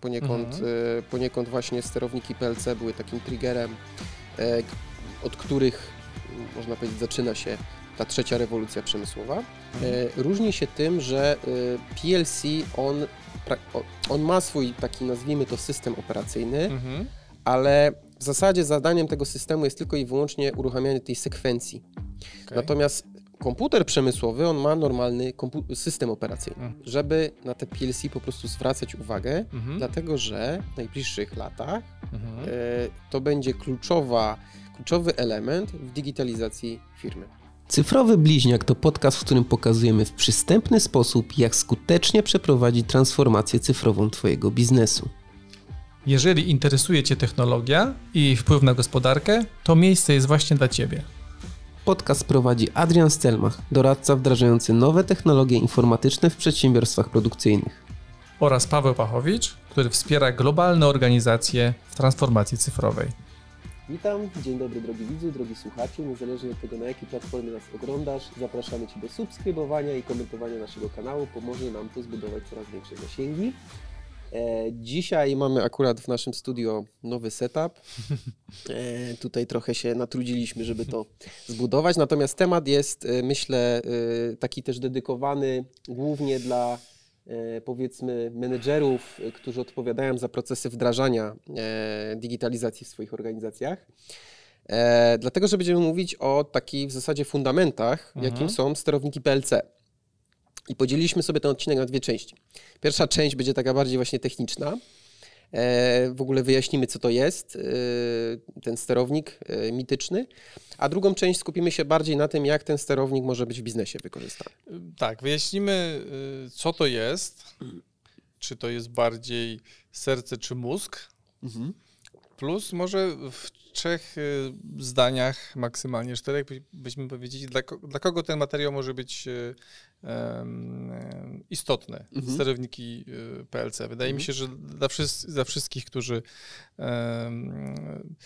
Poniekąd, Mhm. e, poniekąd właśnie sterowniki PLC były takim triggerem, e, od których można powiedzieć zaczyna się ta trzecia rewolucja przemysłowa. E, Różni się tym, że PLC on, on ma swój taki nazwijmy to system operacyjny, Mhm. ale w zasadzie zadaniem tego systemu jest tylko i wyłącznie uruchamianie tej sekwencji. Okej. Natomiast komputer przemysłowy, on ma normalny kompu- system operacyjny, Mhm. żeby na te PLC po prostu zwracać uwagę, Mhm. dlatego że w najbliższych latach Mhm. e, to będzie kluczowa, kluczowy element w digitalizacji firmy. Cyfrowy Bliźniak to podcast, w którym pokazujemy w przystępny sposób, jak skutecznie przeprowadzić transformację cyfrową Twojego biznesu. Jeżeli interesuje Cię technologia i jej wpływ na gospodarkę, to miejsce jest właśnie dla Ciebie. Podcast prowadzi Adrian Stelmach, doradca wdrażający nowe technologie informatyczne w przedsiębiorstwach produkcyjnych. Oraz Paweł Pachowicz, który wspiera globalne organizacje w transformacji cyfrowej. Witam, dzień dobry drogi widzu, drogi słuchaczu, niezależnie od tego na jakiej platformie nas oglądasz, zapraszamy Cię do subskrybowania i komentowania naszego kanału, pomoże nam to zbudować coraz większe zasięgi. E, dzisiaj mamy akurat w naszym studio nowy setup. E, tutaj trochę się natrudziliśmy, żeby to zbudować, natomiast temat jest, e, myślę, taki też dedykowany głównie dla powiedzmy menedżerów, którzy odpowiadają za procesy wdrażania digitalizacji w swoich organizacjach. Dlatego, że będziemy mówić o takich w zasadzie fundamentach, Mhm. jakim są sterowniki PLC. I podzieliliśmy sobie ten odcinek na dwie części. Pierwsza część będzie taka bardziej właśnie techniczna. E, w ogóle wyjaśnimy, co to jest e, ten sterownik e, mityczny. A drugą część skupimy się bardziej na tym, jak ten sterownik może być w biznesie wykorzystany. Tak, wyjaśnimy, y, co to jest. Czy to jest bardziej serce czy mózg. Plus może w trzech y, zdaniach, maksymalnie czterech, by- byśmy powiedzieli, dla, dla kogo ten materiał może być y, istotny. Mhm. Sterowniki y, PLC. Wydaje mi się, że dla, wszys- dla wszystkich, którzy em,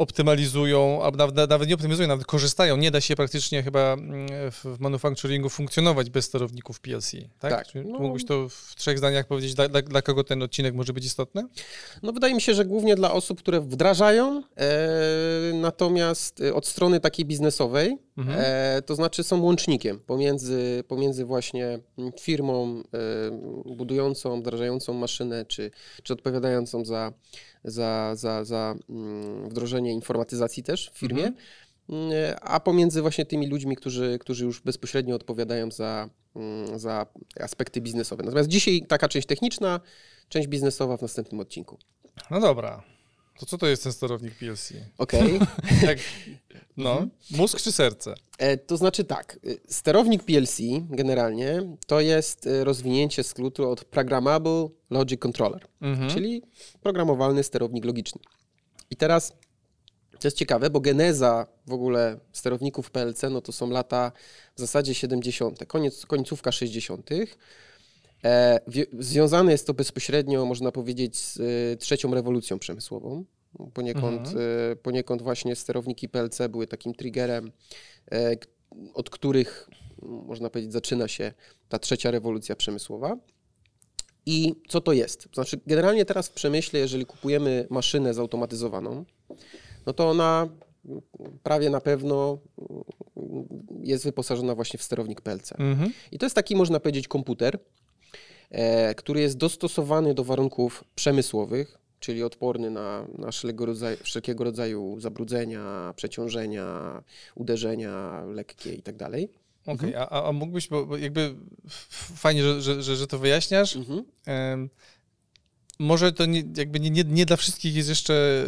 optymalizują, a nawet, nawet nie optymalizują, nawet korzystają. Nie da się praktycznie chyba mm, w, manufacturingu funkcjonować bez sterowników PLC. Tak? Tak, no- Mógłbyś to w trzech zdaniach powiedzieć, dla, dla, dla kogo ten odcinek może być istotny? No wydaje mi się, że głównie dla osób, które wdrażają, e, natomiast e, od strony takiej biznesowej, Mhm. e, to znaczy są łącznikiem pomiędzy, pomiędzy właśnie mm, firmą e, budującą, wdrażającą maszynę, czy, czy odpowiadającą za, za, za, za mm, wdrożenie informatyzacji też w firmie, Mhm. mm, a pomiędzy właśnie tymi ludźmi, którzy, którzy już bezpośrednio odpowiadają za, mm, za aspekty biznesowe. Natomiast dzisiaj taka część techniczna, część biznesowa w następnym odcinku. No dobra. To co to jest ten sterownik PLC? Okej. Jak, no, Mhm. mózg czy serce? E, To znaczy tak, y, sterownik PLC generalnie to jest y, rozwinięcie skrótu od Programmable Logic Controller, Mhm. czyli programowalny sterownik logiczny. I teraz to jest ciekawe, bo geneza w ogóle sterowników PLC no to są lata w zasadzie 70., koniec, końcówka 60. E, wi- związane jest to bezpośrednio, można powiedzieć, z y, trzecią rewolucją przemysłową. Poniekąd, Mhm. y, poniekąd właśnie sterowniki PLC były takim triggerem, e, od których, można powiedzieć, zaczyna się ta trzecia rewolucja przemysłowa. I co to jest? Znaczy, generalnie teraz w przemyśle, jeżeli kupujemy maszynę zautomatyzowaną, no to ona prawie na pewno mm, jest wyposażona właśnie w sterownik PLC. Mhm. I to jest taki, można powiedzieć, komputer, e, który jest dostosowany do warunków przemysłowych, czyli odporny na, na wszelkiego, rodzaju, wszelkiego rodzaju zabrudzenia, przeciążenia, uderzenia lekkie i tak dalej. Okej, a, a- a mógłbyś, bo, jakby fajnie, że, że, że, że to wyjaśniasz. Mhm. Może to nie, jakby nie, nie, nie dla wszystkich jest jeszcze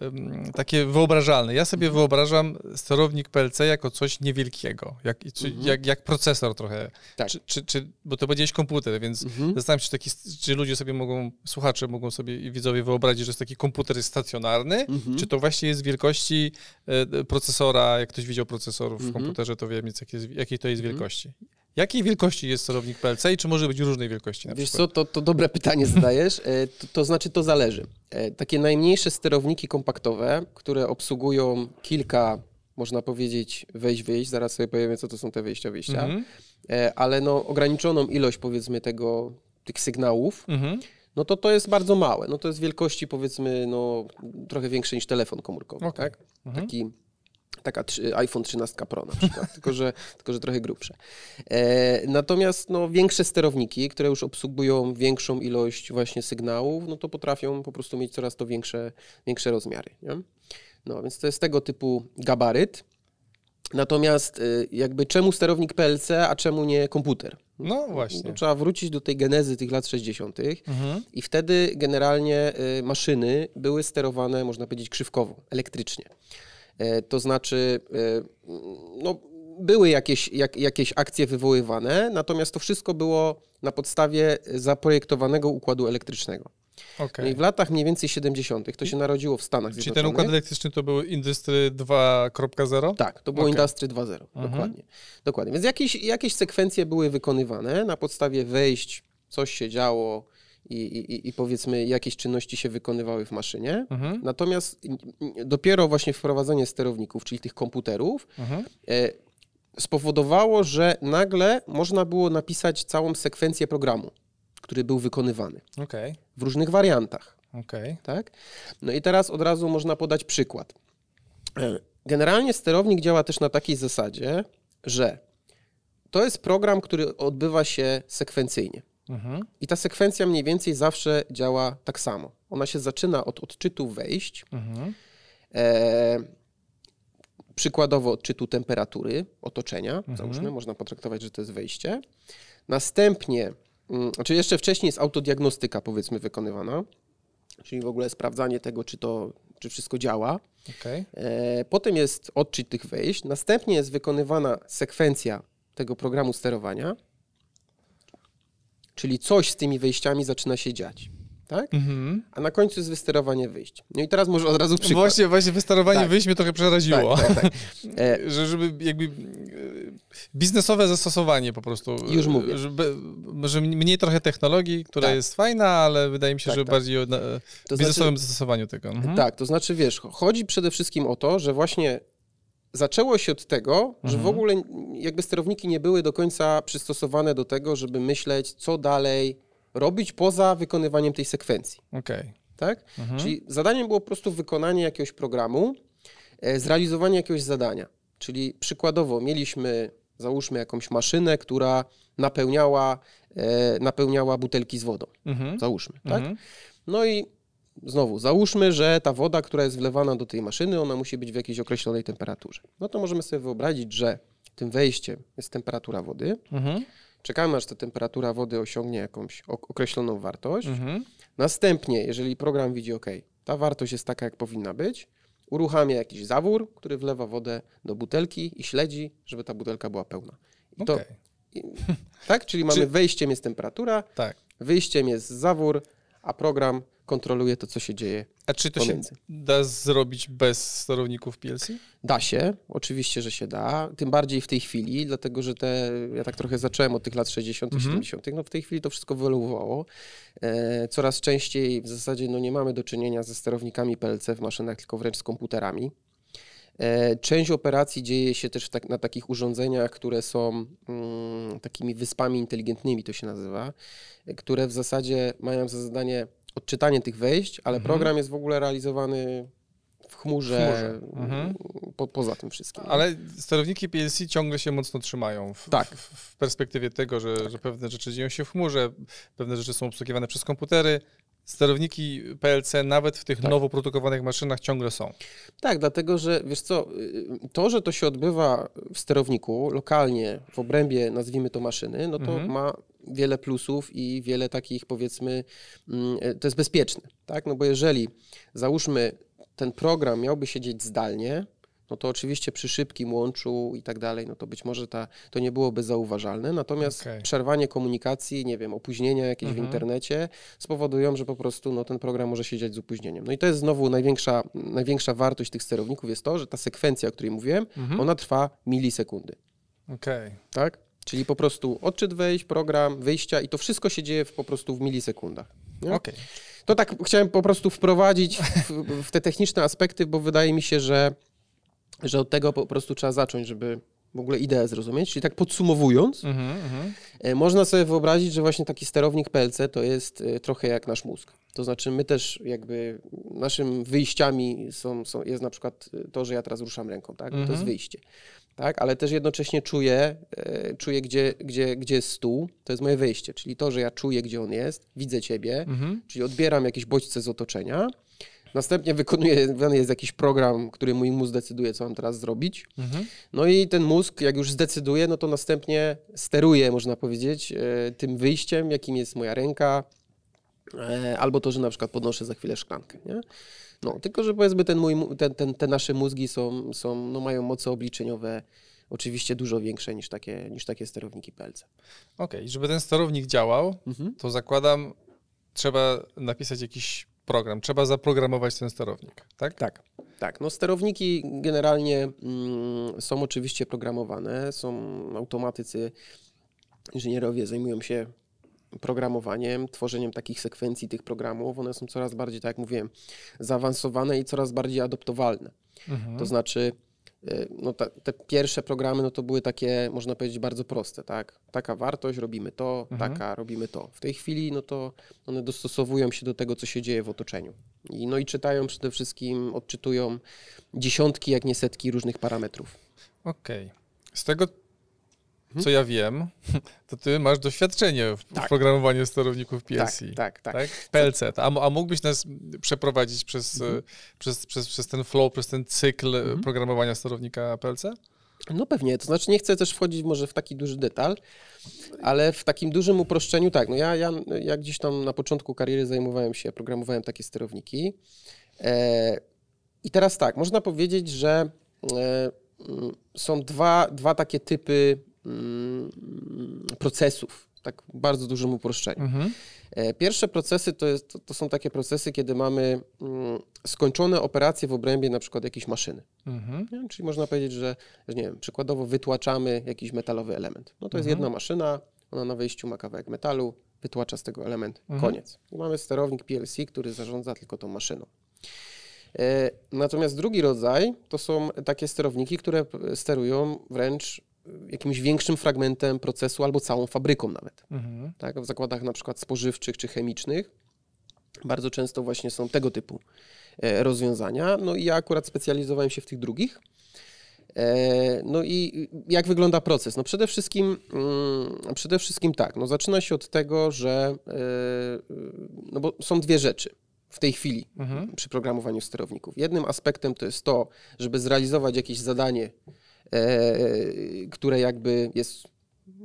em, takie wyobrażalne. Ja sobie wyobrażam sterownik PLC jako coś niewielkiego, jak, czy, Mhm. jak, jak procesor trochę. Tak. Czy, czy, czy, bo to powiedziałeś komputer, więc Mhm. zastanawiam się, taki, czy ludzie sobie mogą, słuchacze mogą sobie i widzowie wyobrazić, że jest taki komputer stacjonarny, Mhm. czy to właśnie jest wielkości e, procesora, jak ktoś widział procesorów w Mhm. komputerze, to wie mniej jakiej to jest Mhm. wielkości. Jakiej wielkości jest sterownik PLC i czy może być różnej wielkości na Wiesz przykład? co, to, to dobre pytanie zadajesz. E, To, to znaczy, to zależy. E, Takie najmniejsze sterowniki kompaktowe, które obsługują kilka, można powiedzieć, wejść-wyjść, zaraz sobie powiemy, co to są te wejścia-wyjścia, Mhm. e, ale no, ograniczoną ilość, powiedzmy, tego, tych sygnałów, Mhm. no to to jest bardzo małe. No to jest wielkości powiedzmy no, trochę większe niż telefon komórkowy. Okej. Tak? Taki, taka iPhone 13 Pro na przykład, tylko, że, tylko że trochę grubsze. E, natomiast no, większe sterowniki, które już obsługują większą ilość właśnie sygnałów, no to potrafią po prostu mieć coraz to większe, większe rozmiary. Nie? No więc to jest tego typu gabaryt. Natomiast y, jakby czemu sterownik PLC, a czemu nie komputer? No właśnie. Trzeba wrócić do tej genezy tych lat 60. Mhm. i wtedy generalnie y, maszyny były sterowane, można powiedzieć, krzywkowo, elektrycznie. E, To znaczy, y, no, były jakieś, jak, jakieś akcje wywoływane, natomiast to wszystko było na podstawie zaprojektowanego układu elektrycznego. Okej. No i w latach mniej więcej 70. to się narodziło w Stanach Czyli ten Zjednoczonych. układ elektryczny to był Industry 2.0? Tak, to było Okej. Industry 2.0, dokładnie. dokładnie. Więc jakieś, jakieś sekwencje były wykonywane na podstawie wejść, coś się działo i, i, i powiedzmy jakieś czynności się wykonywały w maszynie. Mhm. Natomiast dopiero właśnie wprowadzenie sterowników, czyli tych komputerów, Mhm. e, spowodowało, że nagle można było napisać całą sekwencję programu, który był wykonywany Okej, w różnych wariantach okej. tak? No i teraz od razu można podać przykład. E, Generalnie sterownik działa też na takiej zasadzie, że to jest program, który odbywa się sekwencyjnie. Mhm. I ta sekwencja mniej więcej zawsze działa tak samo. Ona się zaczyna od odczytu wejść, Mhm. e, przykładowo odczytu temperatury otoczenia, załóżmy, można potraktować, że to jest wejście. Następnie, mm, znaczy jeszcze wcześniej jest autodiagnostyka powiedzmy wykonywana, czyli w ogóle sprawdzanie tego, czy to, czy wszystko działa. Okej. E, Potem jest odczyt tych wejść, następnie jest wykonywana sekwencja tego programu sterowania, czyli coś z tymi wejściami zaczyna się dziać, tak? Mhm. A na końcu jest wysterowanie wyjść. No i teraz może od razu przykład. Właśnie, właśnie wysterowanie Tak. wyjść mnie trochę przeraziło. Tak, tak, tak. E, Że, żeby jakby e, biznesowe zastosowanie po prostu. Już mówię. Żeby, że mniej trochę technologii, która Tak. jest fajna, ale wydaje mi się, Tak, że tak. bardziej o na, To biznesowym znaczy- zastosowaniu tego. Mhm. Tak, to znaczy wiesz, chodzi przede wszystkim o to, że właśnie zaczęło się od tego, że w ogóle jakby sterowniki nie były do końca przystosowane do tego, żeby myśleć, co dalej robić poza wykonywaniem tej sekwencji. Okej. Tak? Czyli zadaniem było po prostu wykonanie jakiegoś programu, e, zrealizowanie jakiegoś zadania. Czyli przykładowo mieliśmy, załóżmy, jakąś maszynę, która napełniała, e, napełniała butelki z wodą. Mhm. Załóżmy, tak? Mhm. No i znowu, załóżmy, że ta woda, która jest wlewana do tej maszyny, ona musi być w jakiejś określonej temperaturze. No to możemy sobie wyobrazić, że tym wejściem jest temperatura wody. Mhm. Czekamy, aż ta temperatura wody osiągnie jakąś ok- określoną wartość. Mhm. Następnie, jeżeli program widzi, OK, ta wartość jest taka, jak powinna być, uruchamia jakiś zawór, który wlewa wodę do butelki i śledzi, żeby ta butelka była pełna. I to, Okej. tak? Czyli mamy Czy- wejściem jest temperatura, Tak. wyjściem jest zawór, a program kontroluje to, co się dzieje. A czy to Pomiędzy. się da zrobić bez sterowników PLC? Da się, oczywiście, że się da, tym bardziej w tej chwili, dlatego że te, ja tak trochę zacząłem od tych lat 60., Mhm. 70., no w tej chwili to wszystko wyewoluowało. E, coraz częściej w zasadzie no, nie mamy do czynienia ze sterownikami PLC w maszynach, tylko wręcz z komputerami. E, Część operacji dzieje się też tak, na takich urządzeniach, które są mm, takimi wyspami inteligentnymi, to się nazywa, e, które w zasadzie mają za zadanie odczytanie tych wejść, ale program jest w ogóle realizowany w chmurze, W chmurze. Mhm. po, poza tym wszystkim. Ale sterowniki PLC ciągle się mocno trzymają w, Tak. w, w perspektywie tego, że, że pewne rzeczy dzieją się w chmurze, pewne rzeczy są obsługiwane przez komputery. Sterowniki PLC nawet w tych Tak. nowo produkowanych maszynach ciągle są. Tak, dlatego że wiesz co, y, to, że to się odbywa w sterowniku lokalnie, w obrębie, nazwijmy to maszyny, no to Mhm. ma wiele plusów i wiele takich powiedzmy, mm, y, to jest bezpieczne, tak? No bo jeżeli załóżmy ten program miałby siedzieć zdalnie, no to oczywiście przy szybkim łączu i tak dalej, no to być może ta, to nie byłoby zauważalne, natomiast Okej. przerwanie komunikacji, nie wiem, opóźnienia jakieś Mhm. w internecie spowodują, że po prostu no, ten program może siedzieć z opóźnieniem. No i to jest znowu największa, największa wartość tych sterowników jest to, że ta sekwencja, o której mówiłem, Mhm. ona trwa milisekundy, Okej. tak? Czyli po prostu odczyt wejść, program, wyjścia i to wszystko się dzieje w, po prostu w milisekundach. Okej. To tak chciałem po prostu wprowadzić w, w te techniczne aspekty, bo wydaje mi się, że, że od tego po prostu trzeba zacząć, żeby w ogóle ideę zrozumieć. Czyli tak podsumowując, mhm. e, można sobie wyobrazić, że właśnie taki sterownik PLC to jest e, trochę jak nasz mózg. To znaczy my też jakby naszym wyjściami są, są, jest na przykład to, że ja teraz ruszam ręką, tak? To jest Mhm. wyjście. Tak, ale też jednocześnie czuję, e, czuję gdzie, gdzie, gdzie jest stół, to jest moje wyjście, czyli to, że ja czuję, gdzie on jest, widzę ciebie, Mhm. czyli odbieram jakieś bodźce z otoczenia, następnie wykonany jest jakiś program, który mój mózg decyduje, co mam teraz zrobić, Mhm. no i ten mózg, jak już zdecyduje, no to następnie steruje, można powiedzieć, e, tym wyjściem, jakim jest moja ręka, albo to, że na przykład podnoszę za chwilę szklankę, nie? No, tylko że powiedzmy ten mój, ten, ten, te nasze mózgi są, są, no mają moce obliczeniowe oczywiście dużo większe niż takie, niż takie sterowniki PLC. Okej, żeby ten sterownik działał, Mhm. to zakładam, trzeba napisać jakiś program, trzeba zaprogramować ten sterownik, tak? Tak, tak. No sterowniki generalnie mm, są oczywiście programowane, są automatycy, inżynierowie zajmują się programowaniem, tworzeniem takich sekwencji tych programów. One są coraz bardziej, tak jak mówiłem, zaawansowane i coraz bardziej adoptowalne. Mhm. To znaczy, y, no ta, te pierwsze programy, no to były takie, można powiedzieć, bardzo proste, tak? Taka wartość, robimy to, Mhm. taka, robimy to. W tej chwili, no to one dostosowują się do tego, co się dzieje w otoczeniu. I, no i czytają przede wszystkim, odczytują dziesiątki, jak nie setki różnych parametrów. Okej. Z tego. Co ja wiem, to ty masz doświadczenie w, w Tak. programowaniu sterowników PLC. Tak, tak, tak. tak? PLC. A, a mógłbyś nas przeprowadzić przez, Mhm. e, przez, przez, przez ten flow, przez ten cykl e, Mhm. programowania sterownika PLC? No pewnie, to znaczy nie chcę też wchodzić może w taki duży detal, ale w takim dużym uproszczeniu tak, no ja, ja, ja gdzieś tam na początku kariery zajmowałem się, programowałem takie sterowniki e, i teraz tak, można powiedzieć, że e, są dwa, dwa takie typy procesów, tak w bardzo dużym uproszczeniu. Mhm. E, Pierwsze procesy to, jest, to, to są takie procesy, kiedy mamy mm, skończone operacje w obrębie na przykład jakiejś maszyny. Mhm. Czyli można powiedzieć, że, że nie wiem, przykładowo wytłaczamy jakiś metalowy element. No to jest Mhm. jedna maszyna, ona na wyjściu ma kawałek metalu, wytłacza z tego element, Mhm. koniec. I mamy sterownik PLC, który zarządza tylko tą maszyną. E, Natomiast drugi rodzaj to są takie sterowniki, które sterują wręcz jakimś większym fragmentem procesu albo całą fabryką nawet Mhm. tak, w zakładach na przykład spożywczych czy chemicznych. Bardzo często właśnie są tego typu e, rozwiązania. No i ja akurat specjalizowałem się w tych drugich. E, No i jak wygląda proces? No przede wszystkim, mm, przede wszystkim tak, no zaczyna się od tego, że e, no bo są dwie rzeczy w tej chwili Mhm. przy programowaniu sterowników. Jednym aspektem to jest to, żeby zrealizować jakieś zadanie, które jakby jest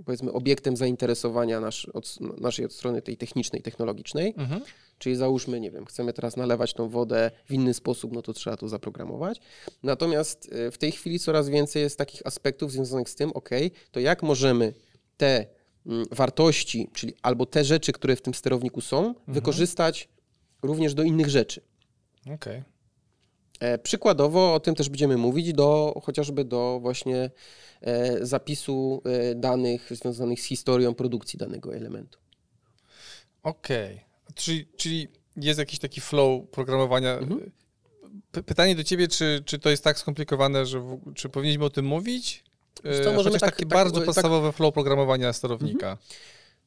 powiedzmy obiektem zainteresowania nasz, od, naszej od strony tej technicznej, technologicznej. Mhm. Czyli załóżmy, nie wiem, chcemy teraz nalewać tą wodę w inny sposób, no to trzeba to zaprogramować. Natomiast e, w tej chwili coraz więcej jest takich aspektów związanych z tym, ok, to jak możemy te mm, wartości, czyli albo te rzeczy, które w tym sterowniku są, wykorzystać również do innych rzeczy. Okej. E, Przykładowo o tym też będziemy mówić, do, chociażby do właśnie e, zapisu e, danych związanych z historią produkcji danego elementu. Okej. Czyli, czyli jest jakiś taki flow programowania. Mhm. Pytanie do ciebie, czy, czy to jest tak skomplikowane, że w, czy powinniśmy o tym mówić? Co, możemy Chociaż tak- taki tak- bardzo tak- podstawowy flow programowania sterownika.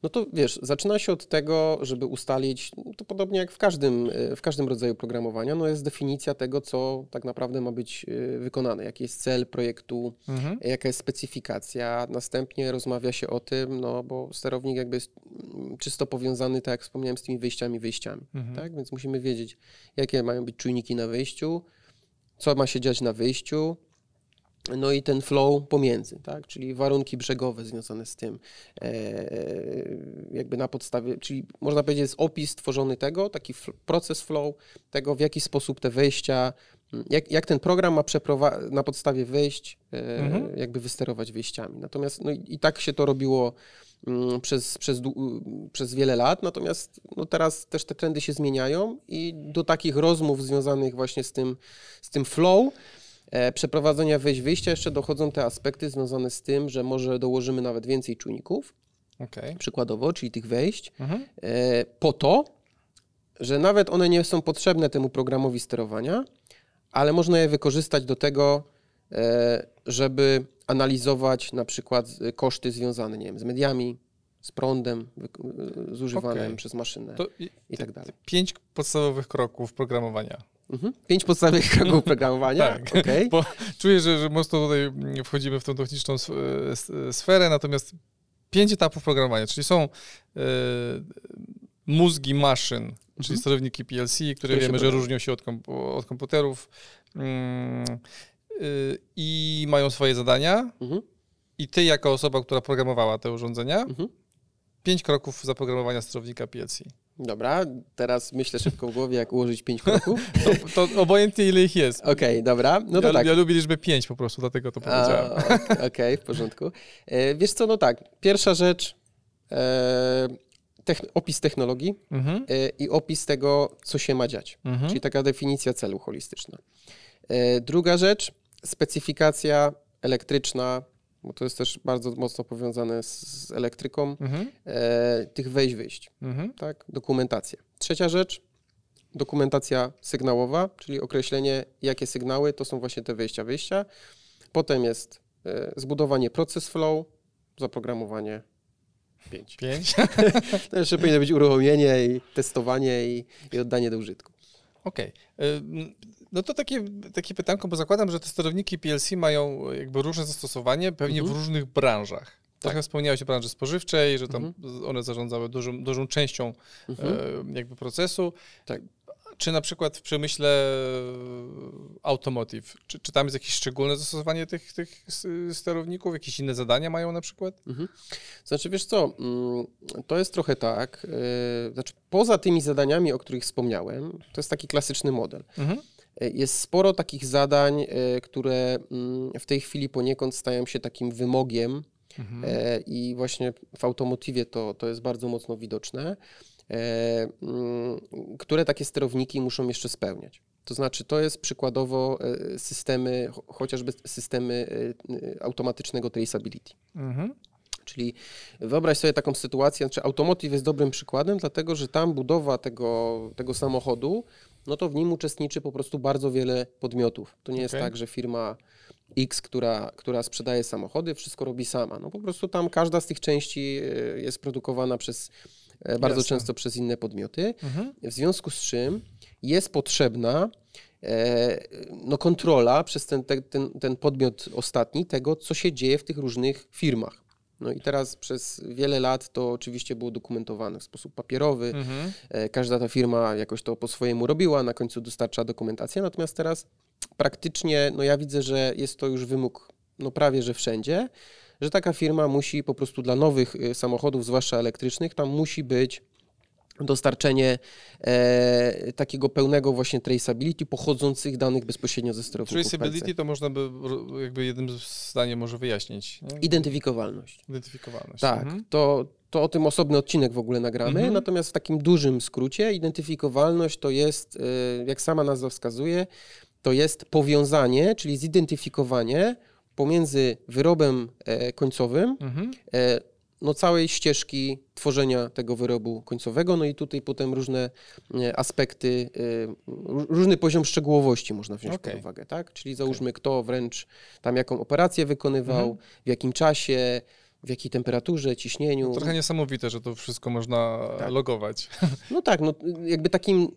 No to wiesz, zaczyna się od tego, żeby ustalić, no to podobnie jak w każdym, e, w każdym rodzaju programowania, no jest definicja tego, co tak naprawdę ma być e, wykonane, jaki jest cel projektu, Mhm. jaka jest specyfikacja. Następnie rozmawia się o tym, no bo sterownik jakby jest mm, czysto powiązany, tak jak wspomniałem, z tymi wejściami, wyjściami. Mhm. Tak? Więc musimy wiedzieć, jakie mają być czujniki na wyjściu, co ma się dziać na wyjściu, no i ten flow pomiędzy, tak? czyli warunki brzegowe związane z tym, e, jakby na podstawie, czyli można powiedzieć jest opis tworzony tego, taki proces flow, tego w jaki sposób te wejścia, jak, jak ten program ma przeprowadzić na podstawie wejść, e, Mhm. jakby wysterować wejściami. Natomiast no i, i tak się to robiło przez, przez, przez wiele lat, natomiast no teraz też te trendy się zmieniają i do takich rozmów związanych właśnie z tym, z tym flow, przeprowadzenia wejść, wyjścia jeszcze dochodzą te aspekty związane z tym, że może dołożymy nawet więcej czujników, Okej. przykładowo, czyli tych wejść, Mhm. e, po to, że nawet one nie są potrzebne temu programowi sterowania, ale można je wykorzystać do tego, e, żeby analizować na przykład e, koszty związane nie wiem, z mediami, z prądem e, zużywanym Okej. przez maszynę To i, i tak dalej. pięć podstawowych kroków programowania. Mhm. Pięć podstawowych kroków programowania. Tak. Okej. Bo czuję, że, że mocno tutaj wchodzimy w tą techniczną sferę, natomiast pięć etapów programowania, czyli są e, mózgi maszyn, czyli sterowniki PLC, które wiemy, że różnią się od, komp- od komputerów mm, y, i mają swoje zadania. Mhm. I ty, jako osoba, która programowała te urządzenia, Mhm. pięć kroków zaprogramowania sterownika PLC. Dobra, teraz myślę szybko w głowie, jak ułożyć pięć kroków. To, to obojętnie ile ich jest. Okej, dobra, no to ja, tak. ja lubię liczbę pięć po prostu, dlatego to powiedziałem. Okej, w porządku. E, wiesz co, no tak, pierwsza rzecz, e, techn- opis technologii Mhm. e, i opis tego, co się ma dziać, Mhm. czyli taka definicja celu holistyczna. Druga rzecz, specyfikacja elektryczna, bo to jest też bardzo mocno powiązane z, elektryką, Mhm. e, tych wejść-wyjść, Mhm. tak, dokumentacja. Trzecia rzecz, dokumentacja sygnałowa, czyli określenie, jakie sygnały to są właśnie te wejścia, wyjścia. Potem jest e, zbudowanie proces flow, zaprogramowanie 5. Pięć. To jeszcze powinno być uruchomienie i testowanie i, i oddanie do użytku. Okej. Ym, No to takie, takie pytanko, bo zakładam, że te sterowniki PLC mają jakby różne zastosowanie, pewnie Mhm. w różnych branżach. Trochę wspomniałeś o branży spożywczej, że tam one zarządzały dużą, dużą częścią Mhm. e, jakby procesu. Tak. Czy na przykład w przemyśle e, automotive, czy, czy tam jest jakieś szczególne zastosowanie tych, tych sterowników? Jakieś inne zadania mają na przykład? Znaczy, wiesz co, mm, to jest trochę tak, e, znaczy poza tymi zadaniami, o których wspomniałem, to jest taki klasyczny model. Mhm. E, Jest sporo takich zadań, e, które mm, w tej chwili poniekąd stają się takim wymogiem Mhm. e, i właśnie w automotywie to, to jest bardzo mocno widoczne, mm, które takie sterowniki muszą jeszcze spełniać. To znaczy, to jest przykładowo systemy, cho- chociażby systemy automatycznego traceability. Mhm. Czyli wyobraź sobie taką sytuację, znaczy automotive jest dobrym przykładem, dlatego że tam budowa tego, tego samochodu, no to w nim uczestniczy po prostu bardzo wiele podmiotów. To nie jest Okej. tak, że firma X, która, która sprzedaje samochody, wszystko robi sama. No po prostu tam każda z tych części e, jest produkowana przez, e, bardzo Jasne. często przez inne podmioty. Mhm. W związku z czym jest potrzebna e, no, kontrola przez ten, te- ten, ten podmiot ostatni tego, co się dzieje w tych różnych firmach. No i teraz przez wiele lat to oczywiście było dokumentowane w sposób papierowy. Mhm. E, Każda ta firma jakoś to po swojemu robiła, na końcu dostarcza dokumentację. Natomiast teraz praktycznie, no ja widzę, że jest to już wymóg no prawie, że wszędzie, że taka firma musi po prostu dla nowych y, samochodów, zwłaszcza elektrycznych, tam musi być dostarczenie e, takiego pełnego właśnie traceability pochodzących danych bezpośrednio ze sterowników Traceability to można by jakby jednym zdaniem może wyjaśnić. Nie? Identyfikowalność. Identyfikowalność. Tak, Mhm. to, to o tym osobny odcinek w ogóle nagramy. Mhm. Natomiast w takim dużym skrócie identyfikowalność to jest, y, jak sama nazwa wskazuje, to jest powiązanie, czyli zidentyfikowanie pomiędzy wyrobem e, końcowym, Mhm. No całej ścieżki tworzenia tego wyrobu końcowego, no i tutaj potem różne e, aspekty, e, ró- różny poziom szczegółowości można wziąć Okej. pod uwagę, tak? Czyli załóżmy kto wręcz tam jaką operację wykonywał, Mhm. w jakim czasie, w jakiej temperaturze, ciśnieniu. Trochę niesamowite, że to wszystko można Tak. logować. No tak, no jakby takim,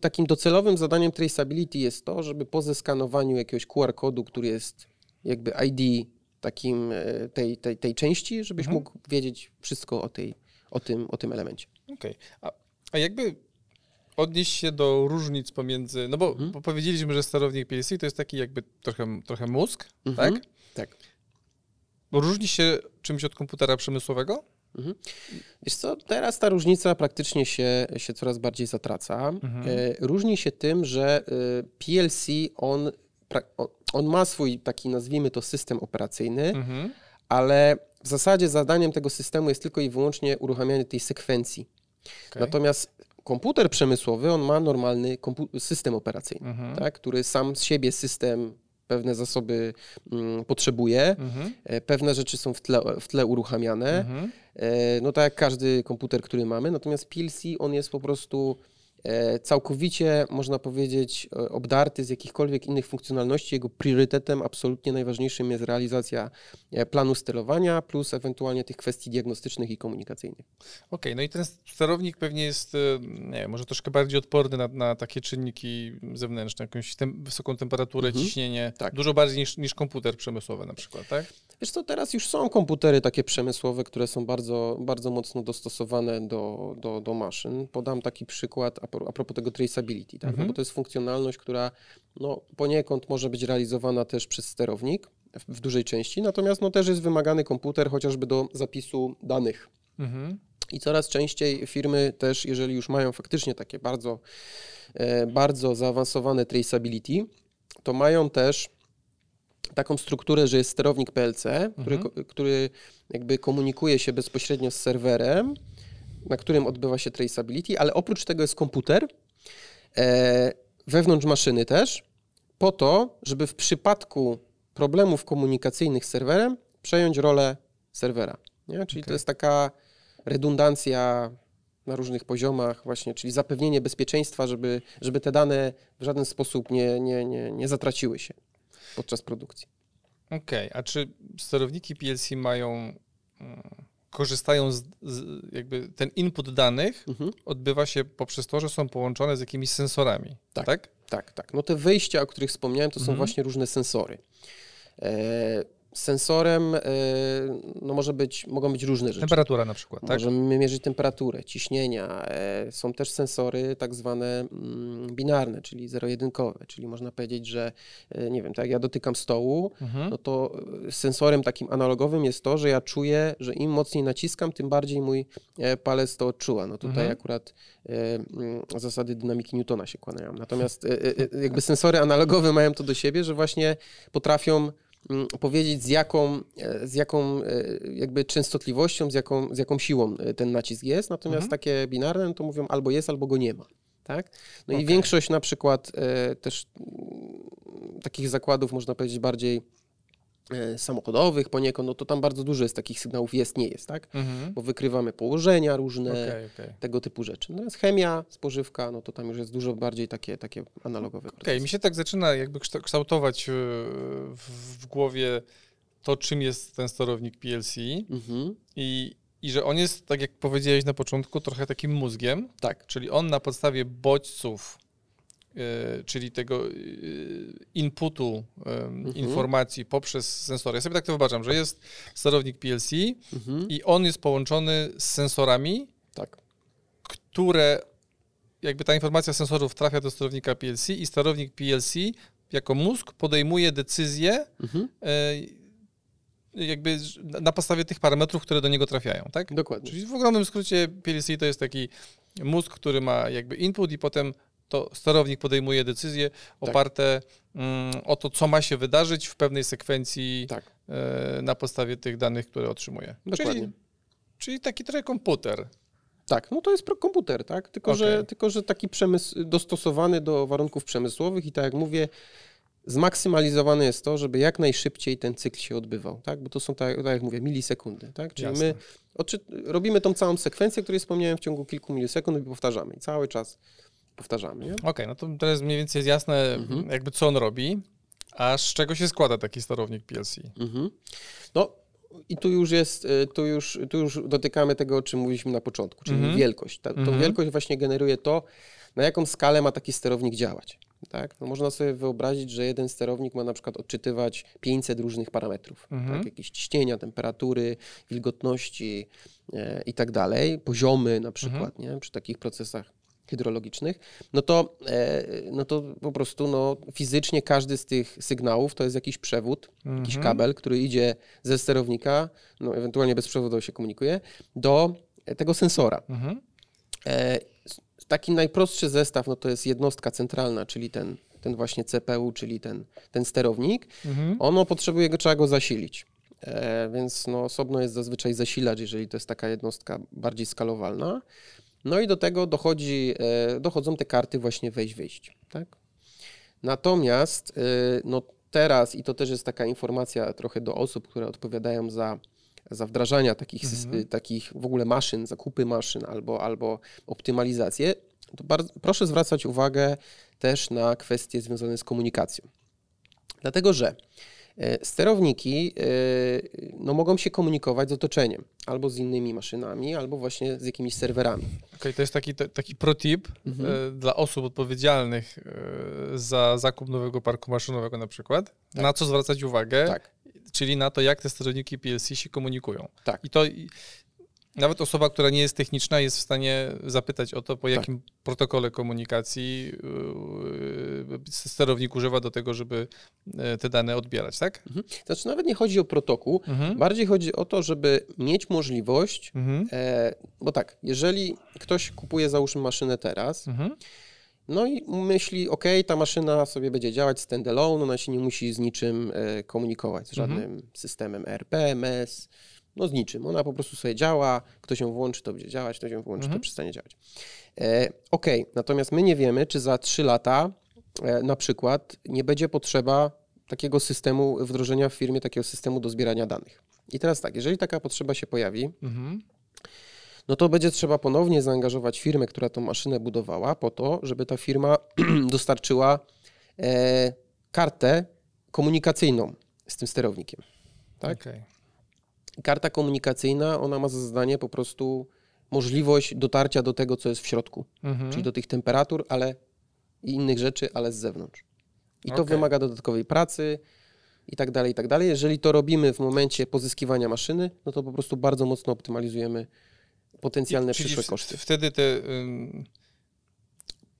takim docelowym zadaniem traceability jest to, żeby po zeskanowaniu jakiegoś QR kodu, który jest jakby ID takim e, tej, tej, tej części, żebyś Mhm. mógł wiedzieć wszystko o, tej, o, tym, o tym elemencie. Okej. A, a jakby odnieść się do różnic pomiędzy, no bo, Mhm. powiedzieliśmy, że sterownik PLC to jest taki jakby trochę, trochę mózg, Mhm. tak? Tak. Bo różni się czymś od komputera przemysłowego? Wiesz co, teraz ta różnica praktycznie się, się coraz bardziej zatraca. Mhm. E, Różni się tym, że e, PLC, on, on ma swój taki, nazwijmy to, system operacyjny, Mhm. ale w zasadzie zadaniem tego systemu jest tylko i wyłącznie uruchamianie tej sekwencji. Okej. Natomiast komputer przemysłowy, on ma normalny system operacyjny, Mhm. tak, który sam z siebie system pewne zasoby mm, potrzebuje, Mhm. e, pewne rzeczy są w tle, w tle uruchamiane, Mhm. e, no tak jak każdy komputer, który mamy, natomiast PLC, on jest po prostu całkowicie, można powiedzieć, e, obdarty z jakichkolwiek innych funkcjonalności. Jego priorytetem absolutnie najważniejszym jest realizacja e, planu sterowania plus ewentualnie tych kwestii diagnostycznych i komunikacyjnych. Okej, no i ten sterownik pewnie jest, e, nie wiem, może troszkę bardziej odporny na, na takie czynniki zewnętrzne, jakąś tem wysoką temperaturę, Mhm. ciśnienie, Tak. dużo bardziej niż, niż komputer przemysłowy na przykład, tak? Wiesz co, teraz już są komputery takie przemysłowe, które są bardzo, bardzo mocno dostosowane do, do, do maszyn. Podam taki przykład a, pro- a propos tego traceability, tak? no Mhm. bo to jest funkcjonalność, która no, poniekąd może być realizowana też przez sterownik w, w dużej części, natomiast no, też jest wymagany komputer chociażby do zapisu danych. Mhm. I coraz częściej firmy też, jeżeli już mają faktycznie takie bardzo, e, bardzo zaawansowane traceability, to mają też taką strukturę, że jest sterownik PLC, który, Mhm. ko- który jakby komunikuje się bezpośrednio z serwerem, na którym odbywa się traceability, ale oprócz tego jest komputer e, wewnątrz maszyny też, po to, żeby w przypadku problemów komunikacyjnych z serwerem przejąć rolę serwera. Nie? Czyli to Okej. jest taka redundancja na różnych poziomach właśnie, czyli zapewnienie bezpieczeństwa, żeby, żeby te dane w żaden sposób nie, nie, nie, nie zatraciły się podczas produkcji. Okej, a czy sterowniki PLC mają, mm, korzystają z, z, jakby ten input danych Mhm. odbywa się poprzez to, że są połączone z jakimiś sensorami, Tak. tak? Tak, tak. No te wyjścia, o których wspomniałem, to są Mhm. właśnie różne sensory. E, sensorem e, no może być, mogą być różne rzeczy. Temperatura na przykład, tak? Możemy mierzyć temperaturę, ciśnienia. E, są też sensory tak zwane mm, binarne, czyli zero-jedynkowe, czyli można powiedzieć, że e, nie wiem, tak jak ja dotykam stołu, Mhm. no to e, sensorem takim analogowym jest to, że ja czuję, że im mocniej naciskam, tym bardziej mój palec to odczuwa. No tutaj Mhm. akurat mm, zasady dynamiki Newtona się kłaniają. Natomiast jakby sensory analogowe mają to do siebie, że właśnie potrafią powiedzieć z jaką, e, z jaką e, jakby częstotliwością, z jaką, z jaką siłą e, ten nacisk jest, natomiast Mhm. takie binarne no to mówią albo jest, albo go nie ma. Tak? No Okej. i większość na przykład też mm, takich zakładów, można powiedzieć, bardziej samochodowych poniekąd, no to tam bardzo dużo jest takich sygnałów jest, nie jest, tak? Mhm. Bo wykrywamy położenia różne, Okej, okej. tego typu rzeczy. Natomiast chemia, spożywka, no to tam już jest dużo bardziej takie, takie analogowe Okej, procesy. mi się tak zaczyna jakby kształ- kształtować e, w, w głowie to, czym jest ten sterownik PLC Mhm. i, i że on jest, tak jak powiedziałeś na początku, trochę takim mózgiem, Tak. czyli on na podstawie bodźców, e, czyli tego e, inputu e, informacji poprzez sensory. Ja sobie tak to wyobrażam, że jest sterownik PLC Mhm. i on jest połączony z sensorami, Tak. które jakby ta informacja sensorów trafia do sterownika PLC i sterownik PLC jako mózg podejmuje decyzję Mhm. e, jakby na podstawie tych parametrów, które do niego trafiają, tak? Dokładnie. Czyli w ogromnym skrócie PLC to jest taki mózg, który ma jakby input i potem to sterownik podejmuje decyzje oparte mm, o to, co ma się wydarzyć w pewnej sekwencji Tak. e, na podstawie tych danych, które otrzymuje. Dokładnie. Czyli, czyli taki trochę komputer. Tak, no to jest komputer, tak? Tylko, że, Okej. tylko, że taki przemysł dostosowany do warunków przemysłowych i tak jak mówię, zmaksymalizowane jest to, żeby jak najszybciej ten cykl się odbywał, tak? Bo to są, tak, tak jak mówię, milisekundy, tak? Czyli Jasne. my odczy- robimy tą całą sekwencję, o której wspomniałem w ciągu kilku milisekund i powtarzamy. I cały czas powtarzamy? Okej, no to teraz mniej więcej jest jasne, Mhm. jakby co on robi, a z czego się składa taki sterownik PLC. Mhm. No i tu już jest, y, tu już, tu już dotykamy tego, o czym mówiliśmy na początku, czyli Mhm. wielkość. Ta, Tą Mhm. wielkość właśnie generuje to, na jaką skalę ma taki sterownik działać. Tak? No można sobie wyobrazić, że jeden sterownik ma na przykład odczytywać 500 różnych parametrów, Mhm. tak? jakieś ciśnienia, temperatury, wilgotności e, i tak dalej, poziomy na przykład, nie? przy takich procesach hydrologicznych, no to, e, no to po prostu no, fizycznie każdy z tych sygnałów to jest jakiś przewód, jakiś Mhm. kabel, który idzie ze sterownika, no ewentualnie bezprzewodowo się komunikuje, do tego sensora. Mhm. E, Taki najprostszy zestaw no to jest jednostka centralna, czyli ten, ten właśnie CPU, czyli ten, ten sterownik. Mhm. Ono potrzebuje, go, trzeba go zasilić. E, więc no, osobno jest zazwyczaj zasilacz, jeżeli to jest taka jednostka bardziej skalowalna. No i do tego dochodzi, e, dochodzą te karty właśnie wejść-wyjść. Tak? Natomiast e, no teraz, i to też jest taka informacja trochę do osób, które odpowiadają za, za wdrażania takich, Mhm. takich w ogóle maszyn, zakupy maszyn albo, albo optymalizację, to bardzo, proszę zwracać uwagę też na kwestie związane z komunikacją. Dlatego, że sterowniki e, no, mogą się komunikować z otoczeniem, albo z innymi maszynami, albo właśnie z jakimiś serwerami. Okej, to jest taki, taki pro-tip Mhm. e, dla osób odpowiedzialnych e, za zakup nowego parku maszynowego na przykład. Na co zwracać uwagę, Tak. czyli na to, jak te sterowniki PLC się komunikują. Tak. I to nawet osoba, która nie jest techniczna, jest w stanie zapytać o to, po Tak. jakim protokole komunikacji yy, sterownik używa do tego, żeby e, te dane odbierać, tak? Znaczy, nawet nie chodzi o protokół, Mhm. bardziej chodzi o to, żeby mieć możliwość, Mhm. e, bo tak, jeżeli ktoś kupuje, załóżmy, maszynę teraz, Mhm. No i myśli, ok, ta maszyna sobie będzie działać standalone, ona się nie musi z niczym e, komunikować, z żadnym systemem ERP, MS, no z niczym. Ona po prostu sobie działa, ktoś ją włączy, to będzie działać, ktoś ją włączy, Mhm. to przestanie działać. E, ok, natomiast my nie wiemy, czy za 3 lata e, na przykład nie będzie potrzeba takiego systemu, wdrożenia w firmie takiego systemu do zbierania danych. I teraz tak, jeżeli taka potrzeba się pojawi, Mhm. no to będzie trzeba ponownie zaangażować firmę, która tą maszynę budowała, po to, żeby ta firma dostarczyła e, kartę komunikacyjną z tym sterownikiem. Tak? Okej. Karta komunikacyjna, ona ma za zadanie po prostu możliwość dotarcia do tego, co jest w środku, Mhm. czyli do tych temperatur, ale i innych rzeczy, ale z zewnątrz. I to Okej. wymaga dodatkowej pracy i tak dalej, i tak dalej. Jeżeli to robimy w momencie pozyskiwania maszyny, no to po prostu bardzo mocno optymalizujemy potencjalne Czyli przyszłe koszty. Wtedy te. ym,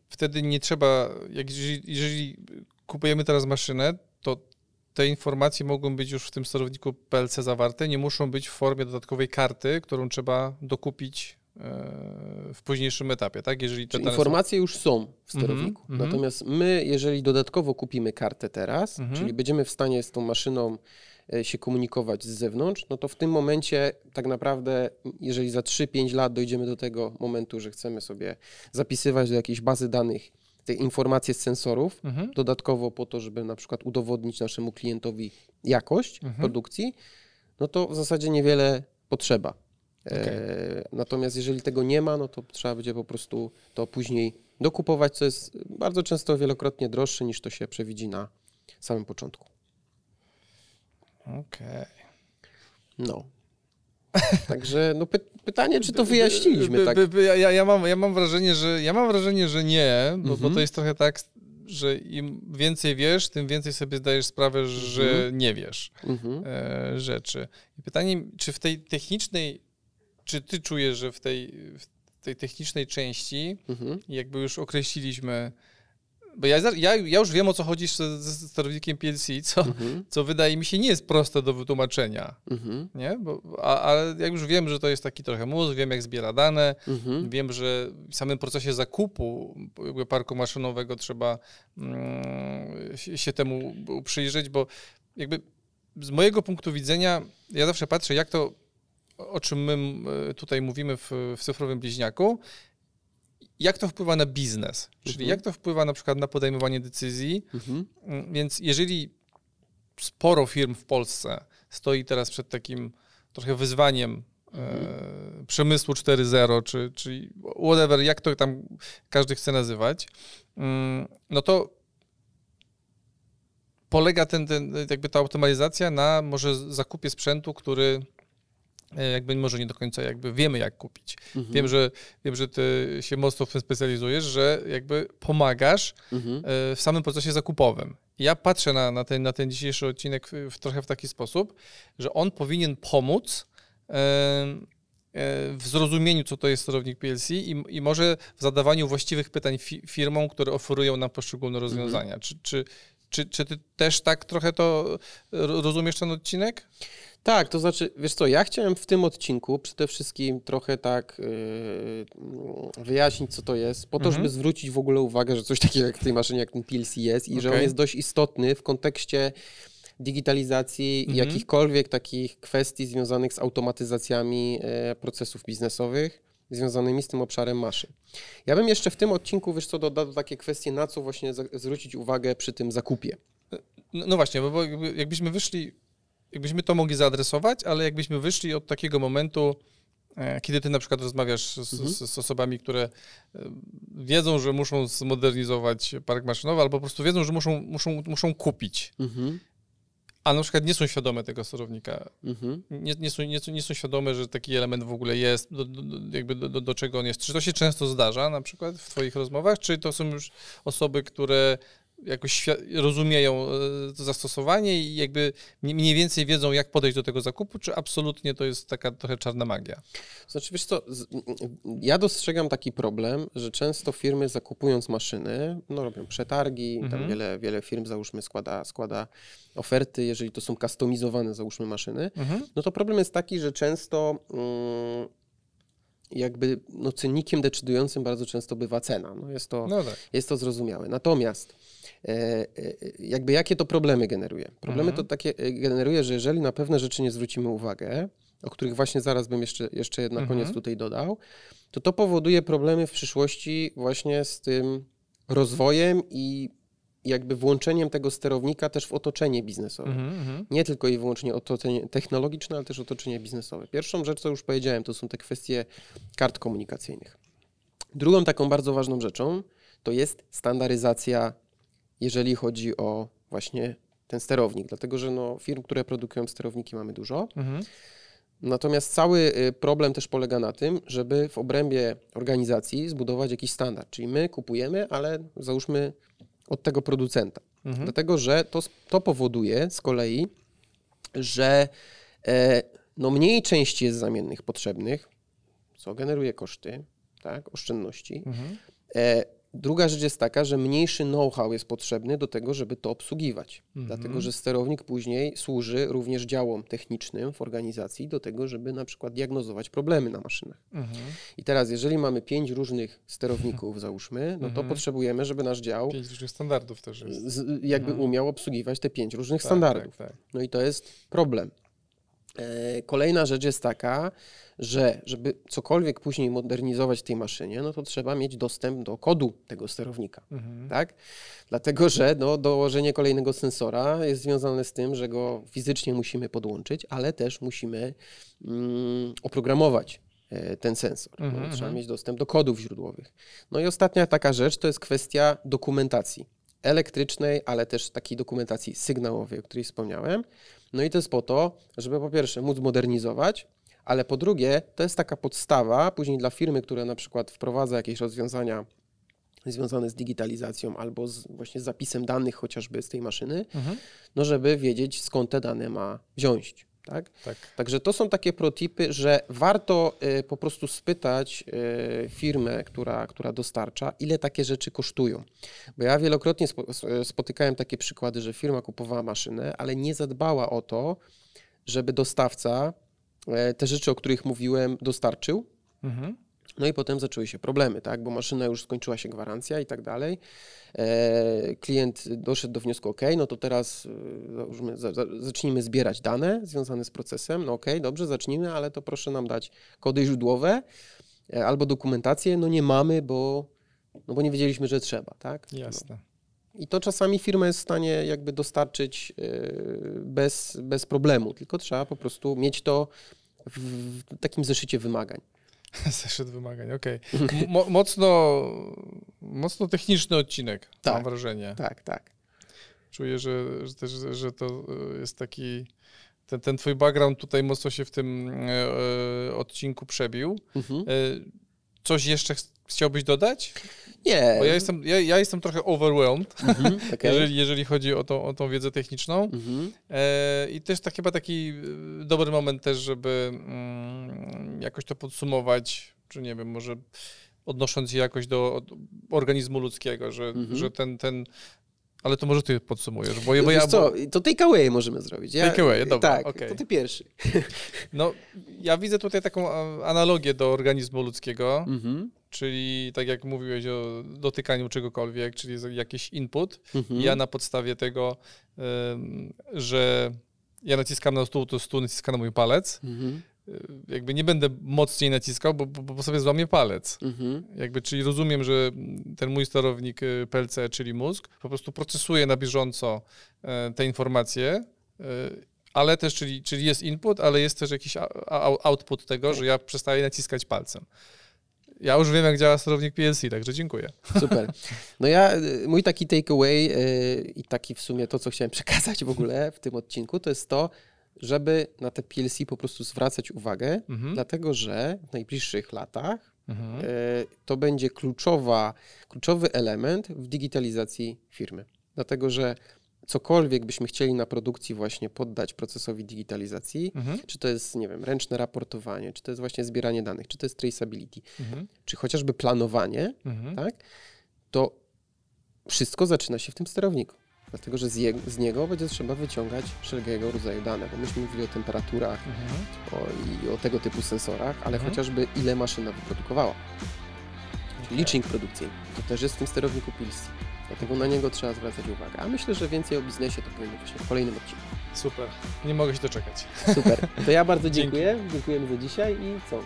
Wtedy nie trzeba. Jak jeżeli, jeżeli kupujemy teraz maszynę, to te informacje mogą być już w tym sterowniku PLC zawarte, nie muszą być w formie dodatkowej karty, którą trzeba dokupić e, w późniejszym etapie, tak? Jeżeli te informacje już są w sterowniku. Mhm, mhm. Natomiast my, jeżeli dodatkowo kupimy kartę teraz, Mhm. czyli będziemy w stanie z tą maszyną e, się komunikować z zewnątrz, no to w tym momencie tak naprawdę, jeżeli za 3-5 lat dojdziemy do tego momentu, że chcemy sobie zapisywać do jakiejś bazy danych te informacje z sensorów. Mhm. dodatkowo po to, żeby na przykład udowodnić naszemu klientowi jakość Mhm. produkcji, no to w zasadzie niewiele potrzeba. E, natomiast jeżeli tego nie ma, no to trzeba będzie po prostu to później dokupować, co jest bardzo często wielokrotnie droższe niż to się przewidzi na samym początku. Okej. No. Także no py pytanie, czy to wyjaśniliśmy tak? Ja, ja, mam, ja mam wrażenie, że ja mam wrażenie, że nie, bo, bo Mhm. to jest trochę tak, że im więcej wiesz, tym więcej sobie zdajesz sprawę, że Mhm. nie wiesz Mhm. e, rzeczy. I pytanie, czy w tej technicznej, czy ty czujesz, że w tej, w tej technicznej części Mhm. jakby już określiliśmy, bo ja, ja, ja już wiem o co chodzi ze, ze sterownikiem PLC, co, Mhm. co wydaje mi się nie jest proste do wytłumaczenia. Mhm. Nie? Bo, a, ale jak już wiem, że to jest taki trochę mózg, wiem jak zbiera dane, Mhm. wiem, że w samym procesie zakupu parku maszynowego trzeba mm, się- temu przyjrzeć, bo jakby z mojego punktu widzenia ja zawsze patrzę, jak to, o czym my tutaj mówimy w, w cyfrowym bliźniaku, jak to wpływa na biznes, czyli Mhm. jak to wpływa na przykład na podejmowanie decyzji, Mhm. Mm, Więc jeżeli sporo firm w Polsce stoi teraz przed takim trochę wyzwaniem e, przemysłu 4.0, czy, czy whatever, jak to tam każdy chce nazywać, mm, no to polega ten, ten, jakby ta optymalizacja na może zakupie sprzętu, który e, jakby może nie do końca jakby wiemy jak kupić. Mhm. Wiem, że, wiem, że ty się mocno w tym specjalizujesz, że jakby pomagasz Mhm. e, w samym procesie zakupowym. Ja patrzę na, na, ten, na ten dzisiejszy odcinek w, w trochę w taki sposób, że on powinien pomóc e, e, w zrozumieniu, co to jest sterownik PLC i, i może w zadawaniu właściwych pytań fi, firmom, które oferują nam poszczególne rozwiązania. Czy, czy, czy, czy ty też tak trochę to ro- rozumiesz ten odcinek? Tak, to znaczy, wiesz co, ja chciałem w tym odcinku przede wszystkim trochę tak yy, wyjaśnić, co to jest, po to, Mhm. żeby zwrócić w ogóle uwagę, że coś takiego jak w tej maszynie, jak ten PLC jest i że on jest dość istotny w kontekście digitalizacji i Mhm. jakichkolwiek takich kwestii związanych z automatyzacjami e, procesów biznesowych związanymi z tym obszarem maszyn. Ja bym jeszcze w tym odcinku, wiesz co, dodał takie kwestie, na co właśnie za- zwrócić uwagę przy tym zakupie. No, no właśnie, bo, bo jakby, jakbyśmy wyszli, jakbyśmy to mogli zaadresować, ale jakbyśmy wyszli od takiego momentu, e, kiedy ty na przykład rozmawiasz z, Mhm. z, z osobami, które e, wiedzą, że muszą zmodernizować park maszynowy, albo po prostu wiedzą, że muszą, muszą, muszą kupić, Mhm. a na przykład nie są świadome tego sterownika, Mhm. nie, nie, są, nie, nie są świadome, że taki element w ogóle jest, do, do, jakby do, do czego on jest. Czy to się często zdarza na przykład w twoich rozmowach, czy to są już osoby, które jakoś rozumieją e, to zastosowanie i jakby mniej- więcej wiedzą, jak podejść do tego zakupu, czy absolutnie to jest taka trochę czarna magia? Znaczy, wiesz co, ja dostrzegam taki problem, że często firmy zakupując maszyny, no robią przetargi, tam Mhm. wiele, wiele firm załóżmy składa, składa oferty, jeżeli to są customizowane załóżmy maszyny, Mhm. no to problem jest taki, że często mm, jakby no, czynnikiem decydującym bardzo często bywa cena. No jest to, No tak. jest to zrozumiałe. Natomiast jakby jakie to problemy generuje? Problemy Mhm. to takie e, generuje, że jeżeli na pewne rzeczy nie zwrócimy uwagę, o których właśnie zaraz bym jeszcze, jeszcze na Mhm. koniec tutaj dodał, to to powoduje problemy w przyszłości właśnie z tym rozwojem i jakby włączeniem tego sterownika też w otoczenie biznesowe. Mhm, mhm. Nie tylko i wyłącznie otoczenie technologiczne, ale też otoczenie biznesowe. Pierwszą rzecz, co już powiedziałem, to są te kwestie kart komunikacyjnych. Drugą taką bardzo ważną rzeczą to jest standaryzacja, jeżeli chodzi o właśnie ten sterownik, dlatego że no, firm, które produkują sterowniki mamy dużo. Mhm. Natomiast cały y, problem też polega na tym, żeby w obrębie organizacji zbudować jakiś standard. Czyli my kupujemy, ale załóżmy od tego producenta. Mhm. Dlatego, że to, to powoduje z kolei, że e, no mniej części jest zamiennych potrzebnych, co generuje koszty, tak, oszczędności. Mhm. E, druga rzecz jest taka, że mniejszy know-how jest potrzebny do tego, żeby to obsługiwać. Mhm. Dlatego, że sterownik później służy również działom technicznym w organizacji do tego, żeby na przykład diagnozować problemy na maszynach. Mhm. I teraz, jeżeli mamy pięć różnych sterowników, załóżmy, no to Mhm. potrzebujemy, żeby nasz dział Pięć różnych standardów też jest. z, jakby Mhm. umiał obsługiwać te pięć różnych Tak, standardów. Tak, tak. No i to jest problem. E, Kolejna rzecz jest taka, że żeby cokolwiek później modernizować w tej maszynie, no to trzeba mieć dostęp do kodu tego sterownika, Mhm. tak? Dlatego, że no, dołożenie kolejnego sensora jest związane z tym, że go fizycznie musimy podłączyć, ale też musimy mm, oprogramować e, ten sensor. Mhm, no, trzeba mhm. mieć dostęp do kodów źródłowych. No i ostatnia taka rzecz to jest kwestia dokumentacji elektrycznej, ale też takiej dokumentacji sygnałowej, o której wspomniałem. No i to jest po to, żeby po pierwsze móc modernizować, ale po drugie to jest taka podstawa później dla firmy, która na przykład wprowadza jakieś rozwiązania związane z digitalizacją albo z, właśnie z zapisem danych chociażby z tej maszyny, Mhm. no żeby wiedzieć skąd te dane ma wziąć. Tak? Tak. Także to są takie protipy, że warto y, po prostu spytać y, firmę, która, która dostarcza, ile takie rzeczy kosztują. Bo ja wielokrotnie spo, s- spotykałem takie przykłady, że firma kupowała maszynę, ale nie zadbała o to, żeby dostawca e, te rzeczy, o których mówiłem, dostarczył. Mhm. No i potem zaczęły się problemy, tak? bo maszyna już skończyła się gwarancja i tak dalej. E, klient doszedł do wniosku, ok, no to teraz e, załóżmy, za, za, zacznijmy zbierać dane związane z procesem. No ok, dobrze, zacznijmy, ale to proszę nam dać kody źródłowe e, albo dokumentację. No nie mamy, bo, no bo nie wiedzieliśmy, że trzeba. Tak? No. Jasne. I to czasami firma jest w stanie jakby dostarczyć e, bez, bez problemu, tylko trzeba po prostu mieć to w, w takim zeszycie wymagań. Zeszyt wymagań, okej. Mo- Mocno, mocno techniczny odcinek, mam Tak. wrażenie. Tak, tak. Czuję, że, że, też, że to e, jest taki. Ten, ten twój background tutaj mocno się w tym e, e, odcinku przebił. Mhm. E, coś jeszcze ch- chciałbyś dodać? Nie. Bo ja jestem, ja, ja jestem trochę overwhelmed, Mhm, okej. jeżeli, jeżeli chodzi o tą, o tą wiedzę techniczną. Mhm. E, I też tak chyba taki e, dobry moment też, żeby mm, jakoś to podsumować, czy nie wiem, może odnosząc się jakoś do organizmu ludzkiego, że, Mhm. że ten, ten, ale to może ty podsumujesz, bo, ja- bo ja, co, to takeaway możemy zrobić. Takeaway, dobra, Tak, okej. to ty pierwszy. no, ja widzę tutaj taką a, analogię do organizmu ludzkiego, Mhm. czyli tak jak mówiłeś o dotykaniu czegokolwiek, czyli jakiś input, Mhm. ja na podstawie tego, że ja naciskam na stół, to stół naciska na mój palec, Mhm. Y, jakby nie będę mocniej naciskał, bo, bo, bo sobie złamię palec. Mhm. Jakby, czyli rozumiem, że ten mój sterownik y, PLC, czyli mózg, po prostu procesuje na bieżąco e, te informacje, e, Ale też, czyli, czyli jest input, ale jest też jakiś output tego, że ja przestaję naciskać palcem. Ja już wiem, jak działa sterownik PLC, także dziękuję. Super. No ja, y, mój taki takeaway y, i taki w sumie to, co chciałem przekazać w ogóle w tym odcinku, to jest to, żeby na te PLC po prostu zwracać uwagę, Mhm. dlatego że w najbliższych latach Mhm. y, to będzie kluczowa, kluczowy element w digitalizacji firmy. Dlatego, że cokolwiek byśmy chcieli na produkcji właśnie poddać procesowi digitalizacji, Mhm. czy to jest, nie wiem, ręczne raportowanie, czy to jest właśnie zbieranie danych, czy to jest traceability, Mhm. czy chociażby planowanie, Mhm. tak, to wszystko zaczyna się w tym sterowniku. Dlatego, że z, je, z niego będzie trzeba wyciągać wszelkiego rodzaju dane, bo myśmy mówili o temperaturach Mhm. o, i o tego typu sensorach, ale Mhm. chociażby ile maszyna wyprodukowała. Czyli licznik produkcyjny. To też jest w tym sterowniku PLC. Dlatego na niego trzeba zwracać uwagę. A myślę, że więcej o biznesie to powinno właśnie w kolejnym odcinku. Super. Nie mogę się doczekać. Super. To ja bardzo Dzięki. dziękuję. Dziękujemy za dzisiaj i co?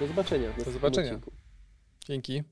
Do zobaczenia. następnym zobaczenia. odcinku. Dzięki.